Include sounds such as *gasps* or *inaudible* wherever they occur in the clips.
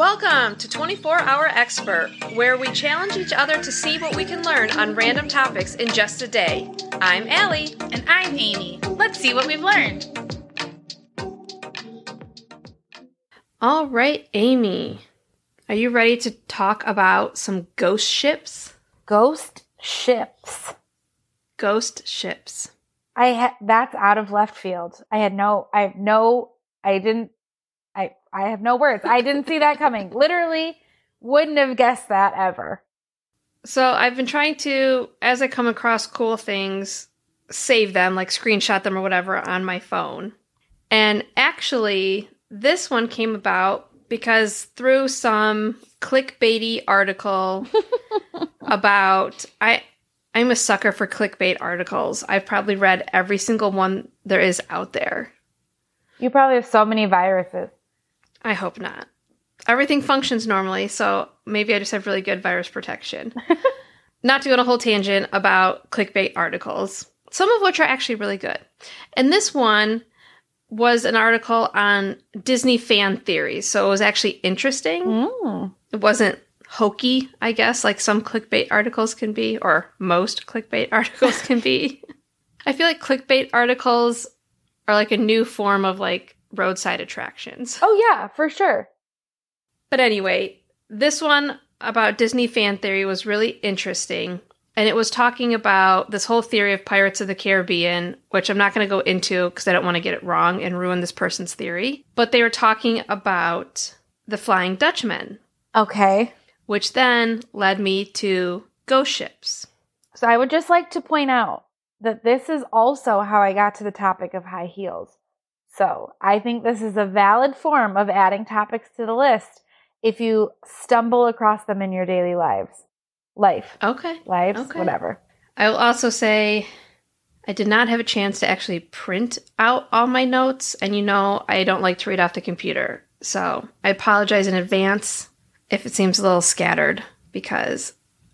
Welcome to 24 Hour Expert, where we challenge each other to see what we can learn on random topics in just a day. I'm Allie. And I'm Amy. Let's see what we've learned. All right, Amy. Are you ready to talk about some ghost ships? Ghost ships. Ghost ships. I ha- that's out of left field. I had no I have no I didn't I have no words. I didn't see that coming. Literally wouldn't have guessed that ever. So I've been trying to, as I come across cool things, save them, like screenshot them or whatever on my phone. And actually, this one came about because through some clickbaity article *laughs* about I I'm a sucker for clickbait articles. I've probably read every single one there is out there. You probably have so many viruses. I hope not. Everything functions normally, so maybe I just have really good virus protection. *laughs* not to go on a whole tangent about clickbait articles, some of which are actually really good. And this one was an article on Disney fan theories, so it was actually interesting. Mm. It wasn't hokey, I guess, like some clickbait articles can be, or most clickbait *laughs* articles can be. *laughs* I feel like clickbait articles are like a new form of like roadside attractions. Oh yeah, for sure. But anyway, this one about Disney fan theory was really interesting. And it was talking about this whole theory of Pirates of the Caribbean, which I'm not going to go into because I don't want to get it wrong and ruin this person's theory. But they were talking about the Flying Dutchman, Okay. which then led me to ghost ships. So I would just like to point out that this is also how I got to the topic of high heels. So I think this is a valid form of adding topics to the list if you stumble across them in your daily lives. Life. Okay. Lives, Okay. whatever. I will also say I did not have a chance to actually print out all my notes, and you know I don't like to read off the computer. So I apologize in advance if it seems a little scattered because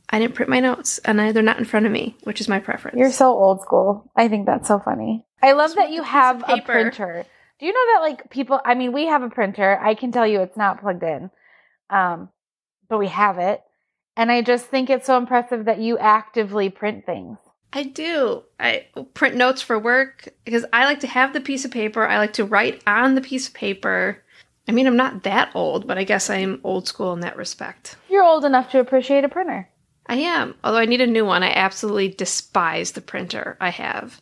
I didn't print my notes and I, they're not in front of me, which is my preference. You're so old school. I think that's so funny. I love that you have a printer. Do you know that like people I mean we have a printer. I can tell you it's not plugged in. Um but we have it. And I just think it's so impressive that you actively print things. I do. I print notes for work because I like to have the piece of paper. I like to write on the piece of paper. I mean, I'm not that old, but I guess I'm old school in that respect. You're old enough to appreciate a printer. I am. Although I need a new one. I absolutely despise the printer I have.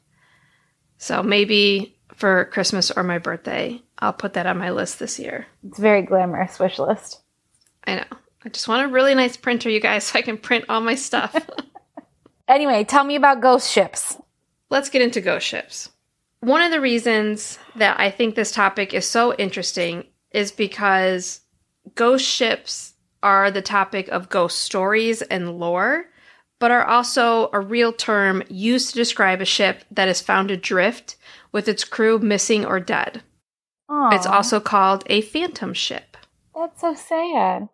So maybe for Christmas or my birthday, I'll put that on my list this year. It's a very glamorous wish list. I know. I just want a really nice printer, you guys, *laughs* so I can print all my stuff. *laughs* Anyway, tell me about ghost ships. Let's get into ghost ships. One of the reasons that I think this topic is so interesting is because ghost ships are the topic of ghost stories and lore, but are also a real term used to describe a ship that is found adrift with its crew missing or dead. Aw, It's also called a phantom ship. that's so sad.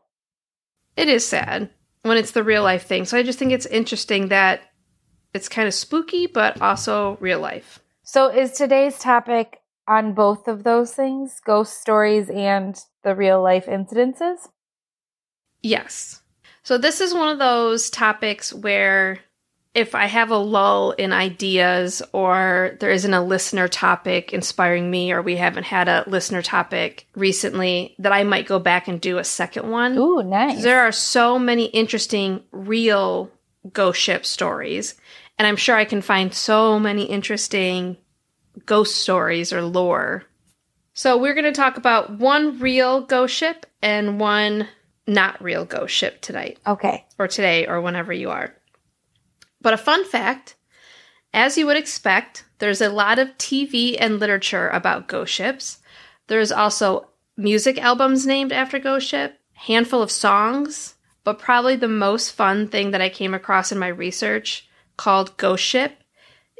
It is sad when it's the real life thing. So I just think it's interesting that it's kind of spooky, but also real life. So is today's topic on both of those things, ghost stories and the real life incidences? Yes. So this is one of those topics where if I have a lull in ideas or there isn't a listener topic inspiring me or we haven't had a listener topic recently that I might go back and do a second one. Ooh, nice. There are so many interesting real ghost ship stories and I'm sure I can find so many interesting ghost stories or lore. So we're going to talk about one real ghost ship and one not real ghost ship tonight okay. or today or whenever you are. But a fun fact as you would expect, there's a lot of TV and literature about ghost ships. There's also music albums named after ghost ship, handful of songs, but probably the most fun thing that I came across in my research called Ghost Ship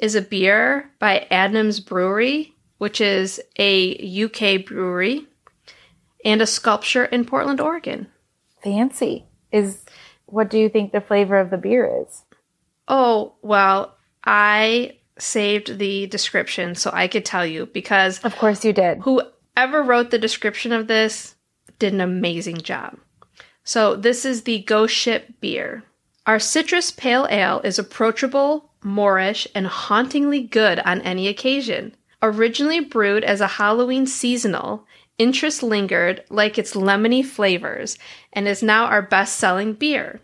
is a beer by Adnams Brewery, which is a UK brewery, and a sculpture in Portland, Oregon. Fancy. Is what do you think the flavor of the beer is? Oh, well, I saved the description so I could tell you because Of course you did. whoever wrote the description of this did an amazing job. So, this is the Ghost Ship beer. Our citrus pale ale is approachable, moreish, and hauntingly good on any occasion. Originally brewed as a Halloween seasonal, interest lingered like its lemony flavors and is now our best selling beer.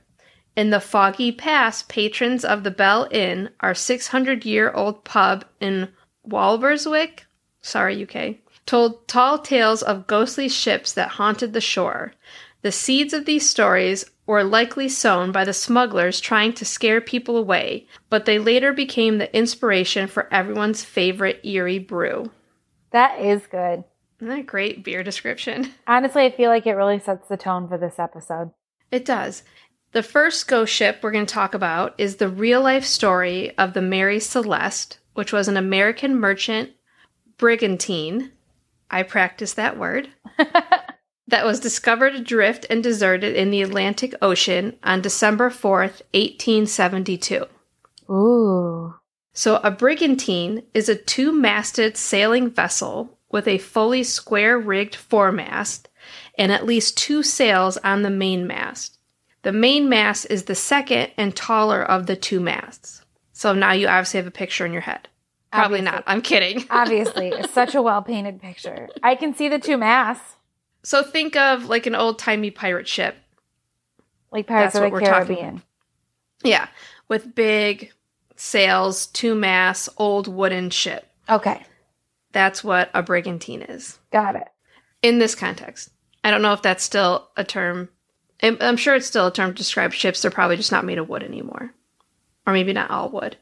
In the foggy past, patrons of the Bell Inn, our 600 year old pub in Walberswick, sorry, UK, told tall tales of ghostly ships that haunted the shore. The seeds of these stories were likely sown by the smugglers trying to scare people away, but they later became the inspiration for everyone's favorite eerie brew. That is good. Isn't that a great beer description? *laughs* Honestly, I feel like it really sets the tone for this episode. It does. The first ghost ship we're going to talk about is the real life story of the Mary Celeste, which was an American merchant brigantine. I practiced that word. *laughs* that was discovered adrift and deserted in the Atlantic Ocean on December 4th, 1872. Ooh. So, a brigantine is a two masted sailing vessel with a fully square rigged foremast and at least two sails on the mainmast. The mainmast is the second and taller of the two masts. So now you obviously have a picture in your head. Probably Obviously. not. I'm kidding. *laughs* Obviously, it's such a well painted picture. I can see the two masts, So think of like an old timey pirate ship. like Pirates That's of the Caribbean. Yeah, with big sails, two masts, old wooden ship. Okay, That's what a brigantine is got it. in this context. I don't know if that's still a term. I'm I'm sure it's still a term to describe ships. They're probably just not made of wood anymore. Or maybe not all wood.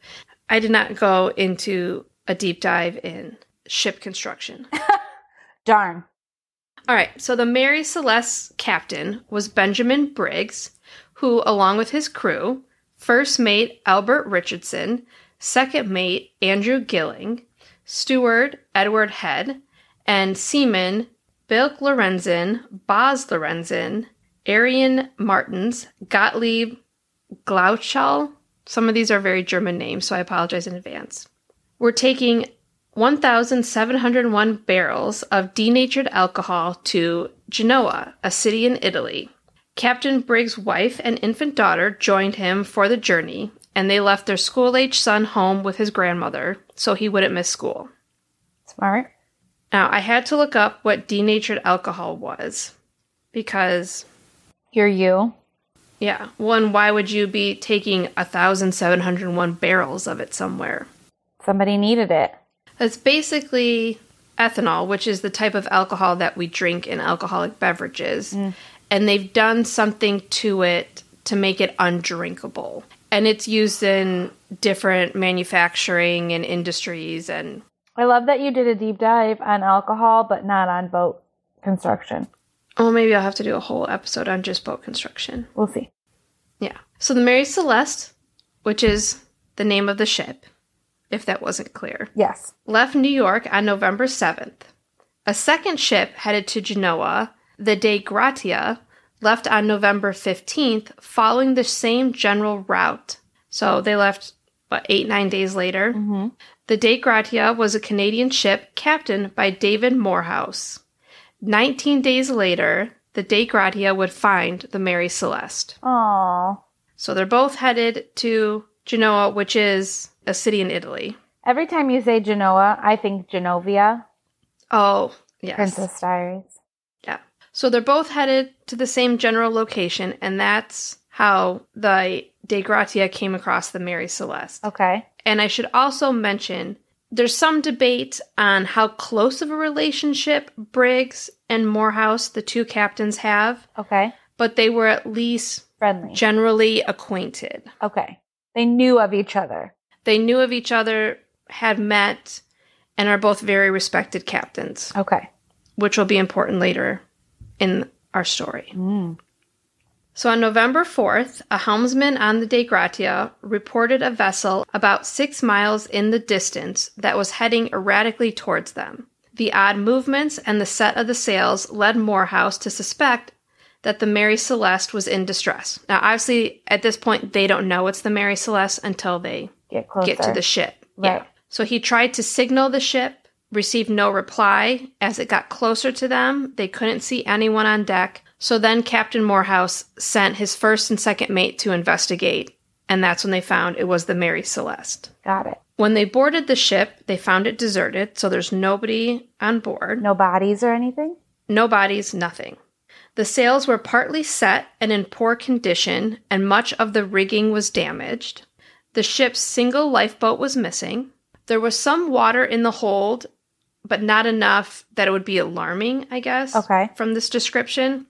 I did not go into a deep dive in ship construction. *laughs* Darn. All right, so the Mary Celeste's captain was Benjamin Briggs, who, along with his crew, first mate Albert Richardson, second mate Andrew Gilling, steward Edward Head, and seaman Bilk Lorenzen, Boz Lorenzen, Arian Martins, Gottlieb Glauchal. Some of these are very German names, so I apologize in advance. We're taking 1,701 barrels of denatured alcohol to Genoa, a city in Italy. Captain Briggs' wife and infant daughter joined him for the journey, and they left their school age son home with his grandmother so he wouldn't miss school. Smart. Now, I had to look up what denatured alcohol was because, You're you. yeah, one, why would you be taking 1,701 barrels of it somewhere? Somebody needed it. It's basically ethanol, which is the type of alcohol that we drink in alcoholic beverages. Mm. And they've done something to it to make it undrinkable. And it's used in different manufacturing and industries. And I love that you did a deep dive on alcohol, but not on boat construction. oh, maybe I'll have to do a whole episode on just boat construction. We'll see. Yeah. So the Mary Celeste, which is the name of the ship, if that wasn't clear, Yes. left New York on November 7th. A second ship headed to Genoa, the Dei Gratia, left on November 15th, following the same general route. So they left, what, eight, nine days later? Mm-hmm. The Dei Gratia was a Canadian ship captained by David Morehouse. 19 days later, the Dei Gratia would find the Mary Celeste. Aww. So they're both headed to Genoa, which is a city in Italy. Every time you say Genoa, I think Genovia, Oh, yes. Princess Diaries. So they're both headed to the same general location, and that's how the Dei Gratia came across the Mary Celeste. Okay. And I should also mention there's some debate on how close of a relationship Briggs and Morehouse, the two captains, have, Okay. but they were at least Friendly. generally acquainted. okay. They knew of each other. They knew of each other, had met, and are both very respected captains, Okay. which will be important later in our story. Mm. So on November 4th, a helmsman on the Dei Gratia reported a vessel about six miles in the distance that was heading erratically towards them. The odd movements and the set of the sails led Morehouse to suspect that the Mary Celeste was in distress. Now, obviously, at this point, they don't know it's the Mary Celeste until they Get get to the ship. Right. So he tried to signal the ship, received no reply. As it got closer to them, they couldn't see anyone on deck. So then Captain Morehouse sent his first and second mate to investigate, and that's when they found it was the Mary Celeste. Got it. When they boarded the ship, they found it deserted, so there's nobody on board. No bodies or anything? No bodies, nothing. The sails were partly set and in poor condition, and much of the rigging was damaged. The ship's single lifeboat was missing. There was some water in the hold, but not enough that it would be alarming, I guess. Okay. From this description.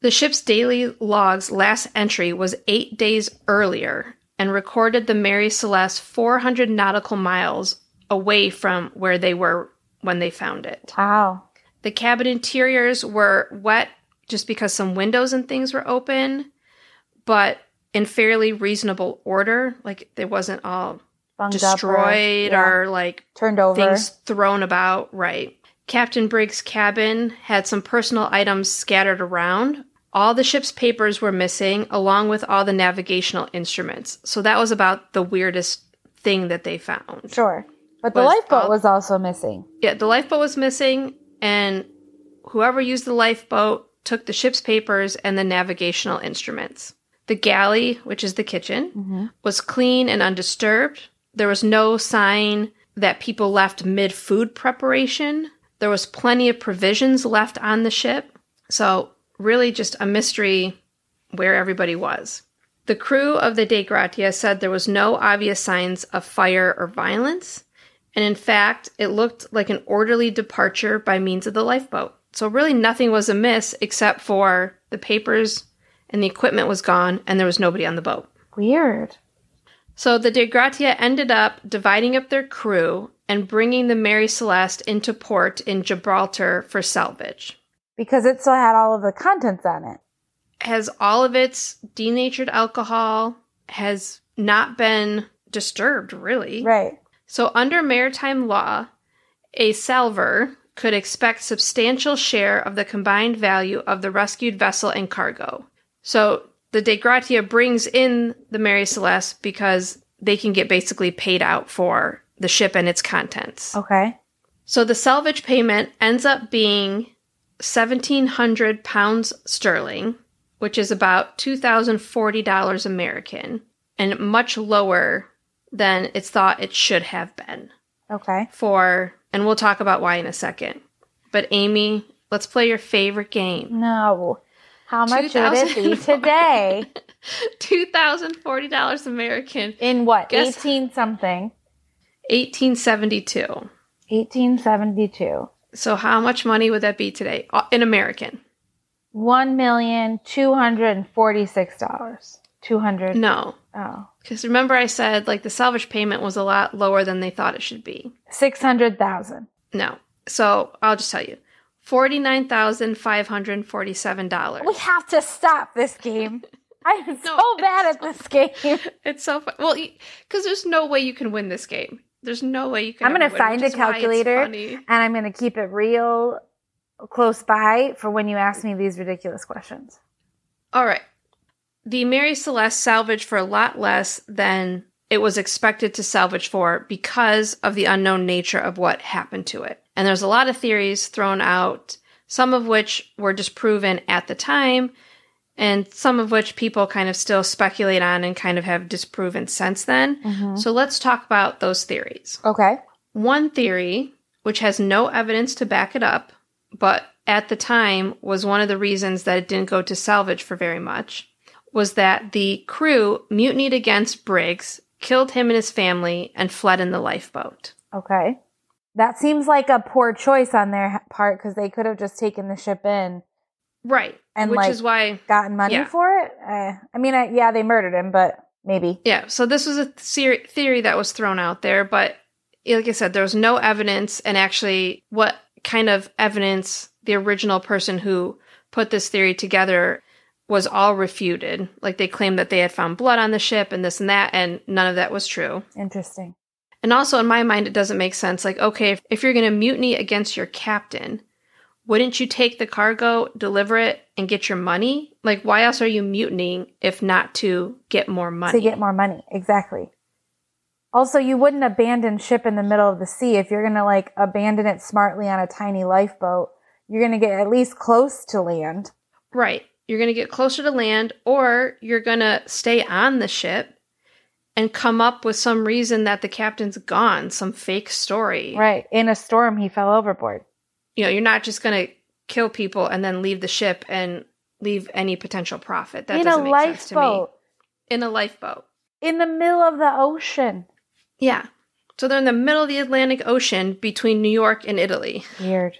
The ship's daily log's last entry was eight days earlier and recorded the Mary Celeste 400 nautical miles away from where they were when they found it. Wow. The cabin interiors were wet just because some windows and things were open, but in fairly reasonable order. Like it wasn't all destroyed or, or, like turned over. things thrown about. Right. Captain Briggs' cabin had some personal items scattered around. All the ship's papers were missing, along with all the navigational instruments. So that was about the weirdest thing that they found. Sure. But the lifeboat all- was also missing. Yeah, the lifeboat was missing, and whoever used the lifeboat took the ship's papers and the navigational instruments. The galley, which is the kitchen, Mm-hmm. was clean and undisturbed. There was no sign that people left mid food preparation. There was plenty of provisions left on the ship. So, really, just a mystery where everybody was. The crew of the Dei Gratia said there was no obvious signs of fire or violence, and in fact, it looked like an orderly departure by means of the lifeboat. So, really, nothing was amiss except for the papers and the equipment was gone, and there was nobody on the boat. Weird. So the Dei Gratia ended up dividing up their crew and bringing the Mary Celeste into port in Gibraltar for salvage. Because it still had all of the contents on it. Has all of its denatured alcohol has not been disturbed, really. Right. So under maritime law, a salver could expect substantial share of the combined value of the rescued vessel and cargo. So the Dei Gratia brings in the Mary Celeste because they can get basically paid out for the ship and its contents. Okay. So the salvage payment ends up being 1700 pounds sterling, which is about $2,040 American, and much lower than it's thought it should have been Okay. for, and we'll talk about why in a second. But Amy, let's play your favorite game. No. How much would it be today? *laughs* $2,040 American, In what? Guess- 18 something. 1872. 1872. So how much money would that be today Uh, in American? One million two hundred and forty-six dollars. Two hundred. No. Oh. Because remember, I said like the salvage payment was a lot lower than they thought it should be. Six hundred thousand. No. So I'll just tell you $49,547. We have to stop this game. I'm *laughs* so No, bad at this game. *laughs* It's so fun. Well, because there's no way you can win this game. There's no way you can. I'm gonna find a is why it's calculator. And I'm going to keep it real close by for when you ask me these ridiculous questions. All right. The Mary Celeste salvaged for a lot less than it was expected to salvage for because of the unknown nature of what happened to it. And there's a lot of theories thrown out, some of which were disproven at the time, and some of which people kind of still speculate on and kind of have disproven since then. Mm-hmm. So let's talk about those theories. Okay. One theory, which has no evidence to back it up, but at the time was one of the reasons that it didn't go to salvage for very much, was that the crew mutinied against Briggs, killed him and his family, and fled in the lifeboat. Okay. That seems like a poor choice on their part because they could have just taken the ship in, Right. And, which like- is why, gotten money Yeah. for it. Uh, I mean, I, yeah, they murdered him, but maybe. yeah, so this was a theory, theory that was thrown out there, but like I said, there was no evidence, and actually, what kind of evidence the original person who put this theory together was all refuted. Like they claimed that they had found blood on the ship and this and that, and none of that was true. Interesting. And also, in my mind, it doesn't make sense. Like, okay, if, if you're going to mutiny against your captain, wouldn't you take the cargo, deliver it, and get your money? Like, why else are you mutinying if not to get more money? To get more money. Exactly. Also, you wouldn't abandon ship in the middle of the sea if you're going to like abandon it smartly on a tiny lifeboat. You're going to get at least close to land. Right. You're going to get closer to land, or you're going to stay on the ship and come up with some reason that the captain's gone, some fake story. Right. In a storm, he fell overboard. You know, you're not just going to kill people and then leave the ship and leave any potential profit. That in doesn't a make sense to me. In a lifeboat. In the middle of the ocean. Yeah. So they're in the middle of the Atlantic Ocean between New York and Italy. Weird.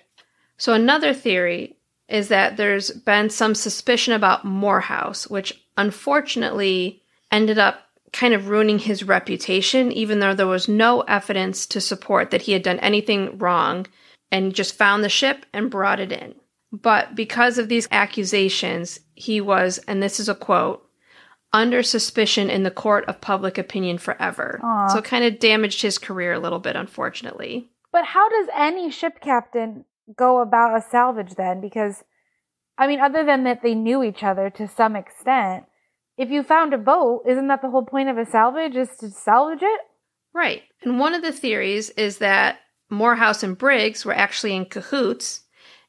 So another theory is that there's been some suspicion about Morehouse, which unfortunately ended up kind of ruining his reputation, even though there was no evidence to support that he had done anything wrong and just found the ship and brought it in. But because of these accusations, he was, and this is a quote, under suspicion in the court of public opinion forever. Aw. So it kind of damaged his career a little bit, unfortunately. But how does any ship captain go about a salvage then? Because, I mean, other than that they knew each other to some extent, if you found a boat, isn't that the whole point of a salvage is to salvage it? Right. And one of the theories is that Morehouse and Briggs were actually in cahoots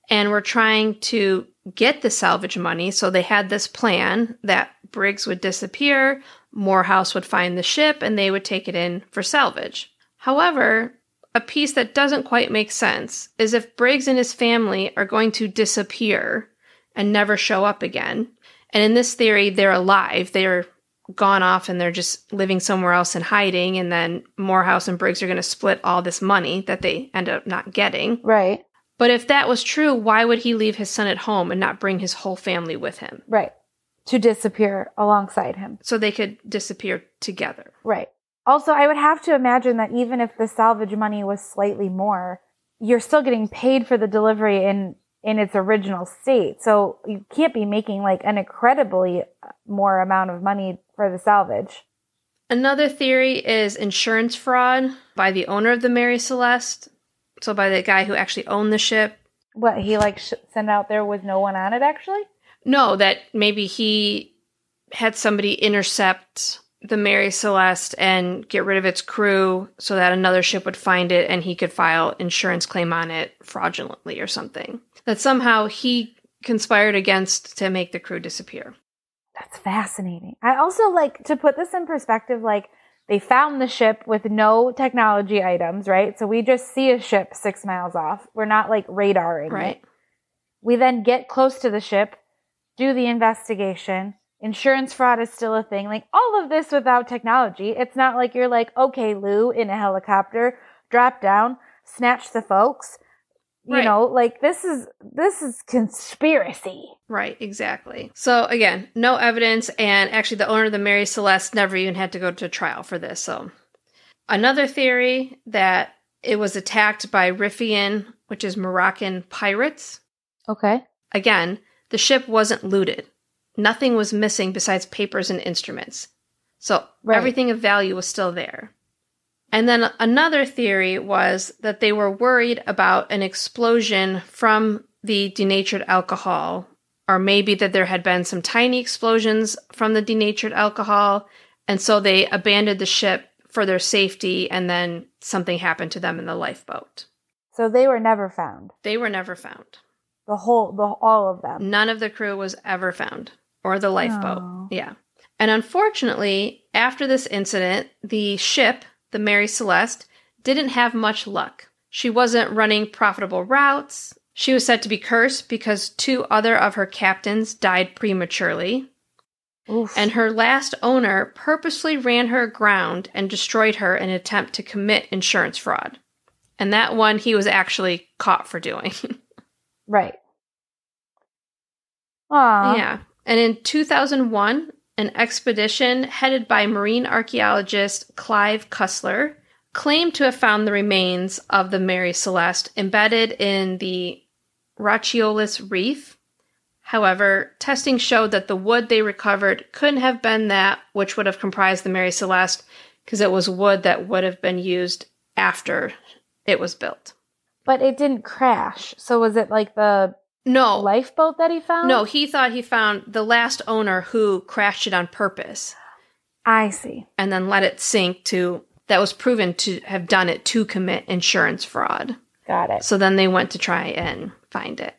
and were trying to get the salvage money. So they had this plan that Briggs would disappear, Morehouse would find the ship, and they would take it in for salvage. However, a piece that doesn't quite make sense is if Briggs and his family are going to disappear and never show up again. And in this theory, they're alive. They're gone off and they're just living somewhere else and hiding. And then Morehouse and Briggs are going to split all this money that they end up not getting. Right. But if that was true, why would he leave his son at home and not bring his whole family with him Right. To disappear alongside him. so they could disappear together? Right. Also, I would have to imagine that even if the salvage money was slightly more, you're still getting paid for the delivery in in its original state. So you can't be making like an incredibly uh, more amount of money for the salvage. Another theory is insurance fraud by the owner of the Mary Celeste. So by the guy who actually owned the ship. What he like sh- sent out there with no one on it actually? No, that maybe he had somebody intercept the Mary Celeste and get rid of its crew so that another ship would find it and he could file insurance claim on it fraudulently or something. That somehow he conspired against to make the crew disappear. That's fascinating. I also like to put this in perspective like they found the ship with no technology items, right? So we just see a ship 6 miles off. We're not like radaring it. Right. We then get close to the ship, do the investigation. Insurance fraud is still a thing. Like all of this without technology. It's not like you're like, okay, Lou, in a helicopter, drop down, snatch the folks. You Right. know, like this is this is conspiracy. Right, exactly. So again, no evidence, and actually, the owner of the Mary Celeste never even had to go to trial for this. So, another theory that it was attacked by Riffian, which is Moroccan pirates. Okay. Again, the ship wasn't looted. Nothing was missing besides papers and instruments. So Right. everything of value was still there. And then another theory was that they were worried about an explosion from the denatured alcohol, or maybe that there had been some tiny explosions from the denatured alcohol, and so they abandoned the ship for their safety, and then something happened to them in the lifeboat. So they were never found. They were never found. The whole the all of them. None of the crew was ever found, or the lifeboat. Oh. Yeah. And unfortunately, after this incident, the ship, the Mary Celeste, didn't have much luck. She wasn't running profitable routes. She was said to be cursed because two other of her captains died prematurely. Oof. And her last owner purposely ran her aground and destroyed her in an attempt to commit insurance fraud. And that one he was actually caught for doing. *laughs* right. Aw. Yeah. And in 2001, an expedition headed by marine archaeologist Clive Cussler claimed to have found the remains of the Mary Celeste embedded in the Rochelais Reef. However, testing showed that the wood they recovered couldn't have been that which would have comprised the Mary Celeste because it was wood that would have been used after it was built. But it didn't crash. So was it like the No, lifeboat that he found? no, he thought he found the last owner who crashed it on purpose. I see. and then let it sink to that was proven to have done it to commit insurance fraud. Got it. So then they went to try and find it.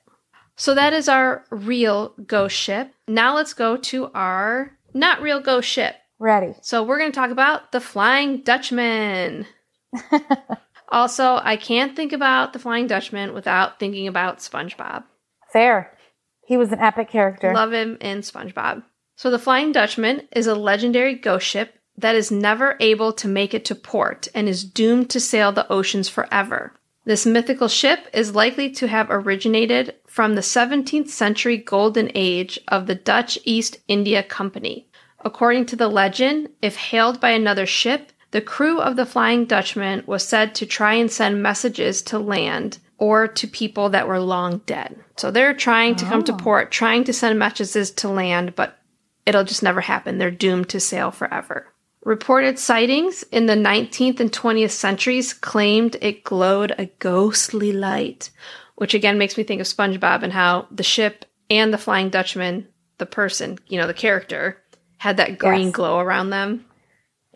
So that is our real ghost ship. Now let's go to our not real ghost ship. Ready. So we're going to talk about the Flying Dutchman. *laughs* also, I can't think about the Flying Dutchman without thinking about SpongeBob. Fair. He was an epic character. Love him in SpongeBob. So the Flying Dutchman is a legendary ghost ship that is never able to make it to port and is doomed to sail the oceans forever. This mythical ship is likely to have originated from the 17th century golden age of the Dutch East India Company. According to the legend, if hailed by another ship, the crew of the Flying Dutchman was said to try and send messages to land or to people that were long dead. So they're trying to come to Oh. port, trying to send messages to land, but it'll just never happen. They're doomed to sail forever. Reported sightings in the 19th and 20th centuries claimed it glowed a ghostly light, which again makes me think of SpongeBob and how the ship and the Flying Dutchman, the person, you know, the character, had that green Yes. glow around them.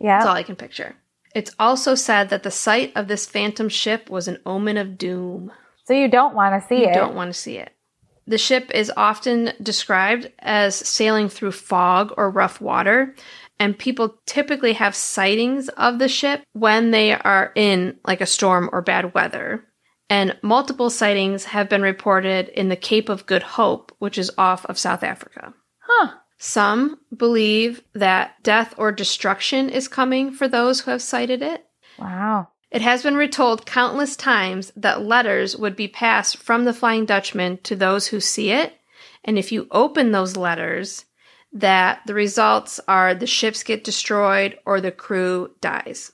Yeah. That's all. I can picture. It's also said that the sight of this phantom ship was an omen of doom. So you don't want to see You it. You don't want to see it. The ship is often described as sailing through fog or rough water, and people typically have sightings of the ship when they are in like a storm or bad weather. And multiple sightings have been reported in the Cape of Good Hope, which is off of South Africa. Some believe that death or destruction is coming for those who have sighted it. Wow. It has been retold countless times that letters would be passed from the Flying Dutchman to those who see it, and if you open those letters, that the results are the ships get destroyed or the crew dies.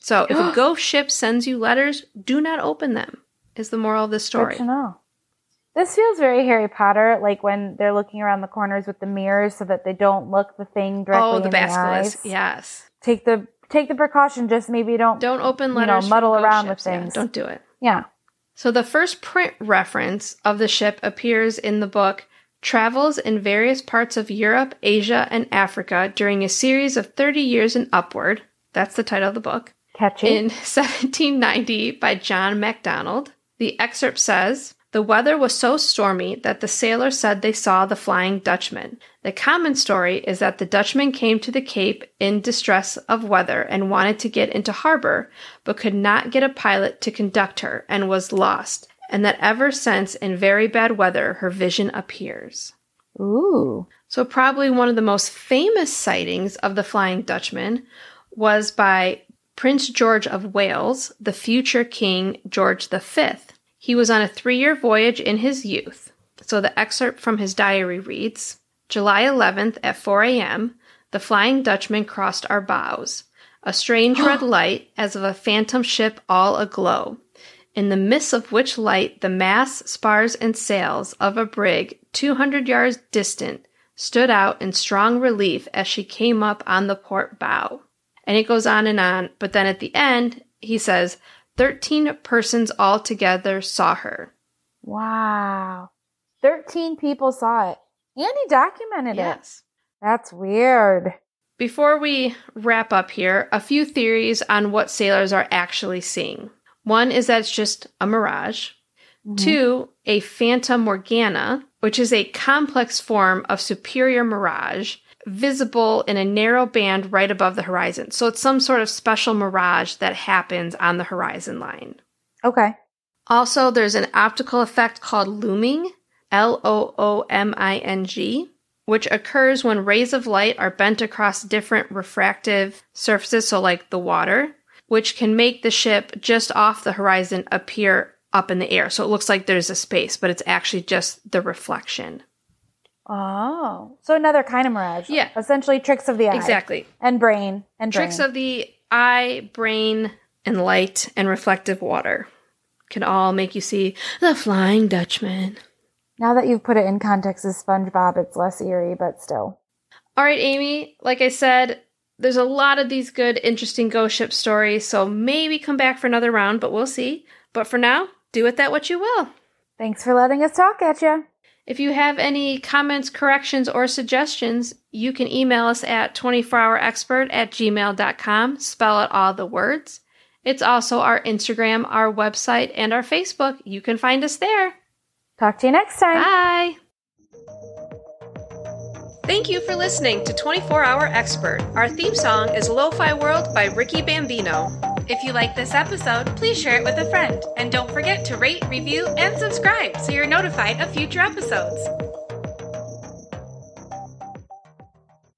So if a *gasps* ghost ship sends you letters, do not open them. Is the moral of the Good story? to know. This feels very Harry Potter, like when they're looking around the corners with the mirrors so that they don't look the thing directly Oh, the in basilisk. the eyes. Yes. Take the take the precaution. Just maybe don't. Don't open You know, letters. muddle around with ships. Yeah, things. don't do it. Yeah. So the first print reference of the ship appears in the book Travels in Various Parts of Europe, Asia, and Africa during a series of 30 years and upward. That's the title of the book. Catchy. In *laughs* 1790 by John MacDonald. The excerpt says The weather was so stormy that the sailors said they saw the Flying Dutchman. The common story is that the Dutchman came to the Cape in distress of weather and wanted to get into harbor, but could not get a pilot to conduct her and was lost, and that ever since in very bad weather her vision appears. Ooh. So, probably one of the most famous sightings of the Flying Dutchman was by Prince George of Wales, the future King George V. He was on a three year voyage in his youth. So, the excerpt from his diary reads July 11th at 4 a.m., the Flying Dutchman crossed our bows. A strange red *gasps* light, as of a phantom ship all aglow, in the midst of which light the masts, spars, and sails of a brig 200 yards distant stood out in strong relief as she came up on the port bow. And it goes on and on, but then at the end, he says, 13 persons altogether saw her. Wow. Thirteen people saw it, and he documented it. Yes. That's weird. Before we wrap up here, a few theories on what sailors are actually seeing. One is that it's just a mirage. Mm-hmm. Two, a Fata Morgana, which is a complex form of superior mirage visible in a narrow band right above the horizon. So it's some sort of special mirage that happens on the horizon line. Okay. Also, there's an optical effect called looming, L O O M I N G, which occurs when rays of light are bent across different refractive surfaces, so like the water, which can make the ship just off the horizon appear up in the air. So it looks like there's a space, but it's actually just the reflection. Oh, so another kind of mirage. Yeah. Essentially, tricks of the eye. Exactly. And brain and Tricks of the eye, brain, and light and reflective water can all make you see the Flying Dutchman. Now that you've put it in context as SpongeBob, it's less eerie, but still. All right, Amy, like I said, there's a lot of these good, interesting ghost ship stories, so maybe come back for another round, but we'll see. But for now, do with that what you will. Thanks for letting us talk at you. If you have any comments, corrections, or suggestions, you can email us at 24hourexpert at gmail.com. Spell out all the words. It's also our Instagram, our website, and our Facebook. You can find us there. Talk to you next time. Bye. Thank you for listening to 24 Hour Expert. Our theme song is Lo-Fi World by Ricky Bambino. If you like this episode, please share it with a friend. And don't forget to rate, review, and subscribe so you're notified of future episodes.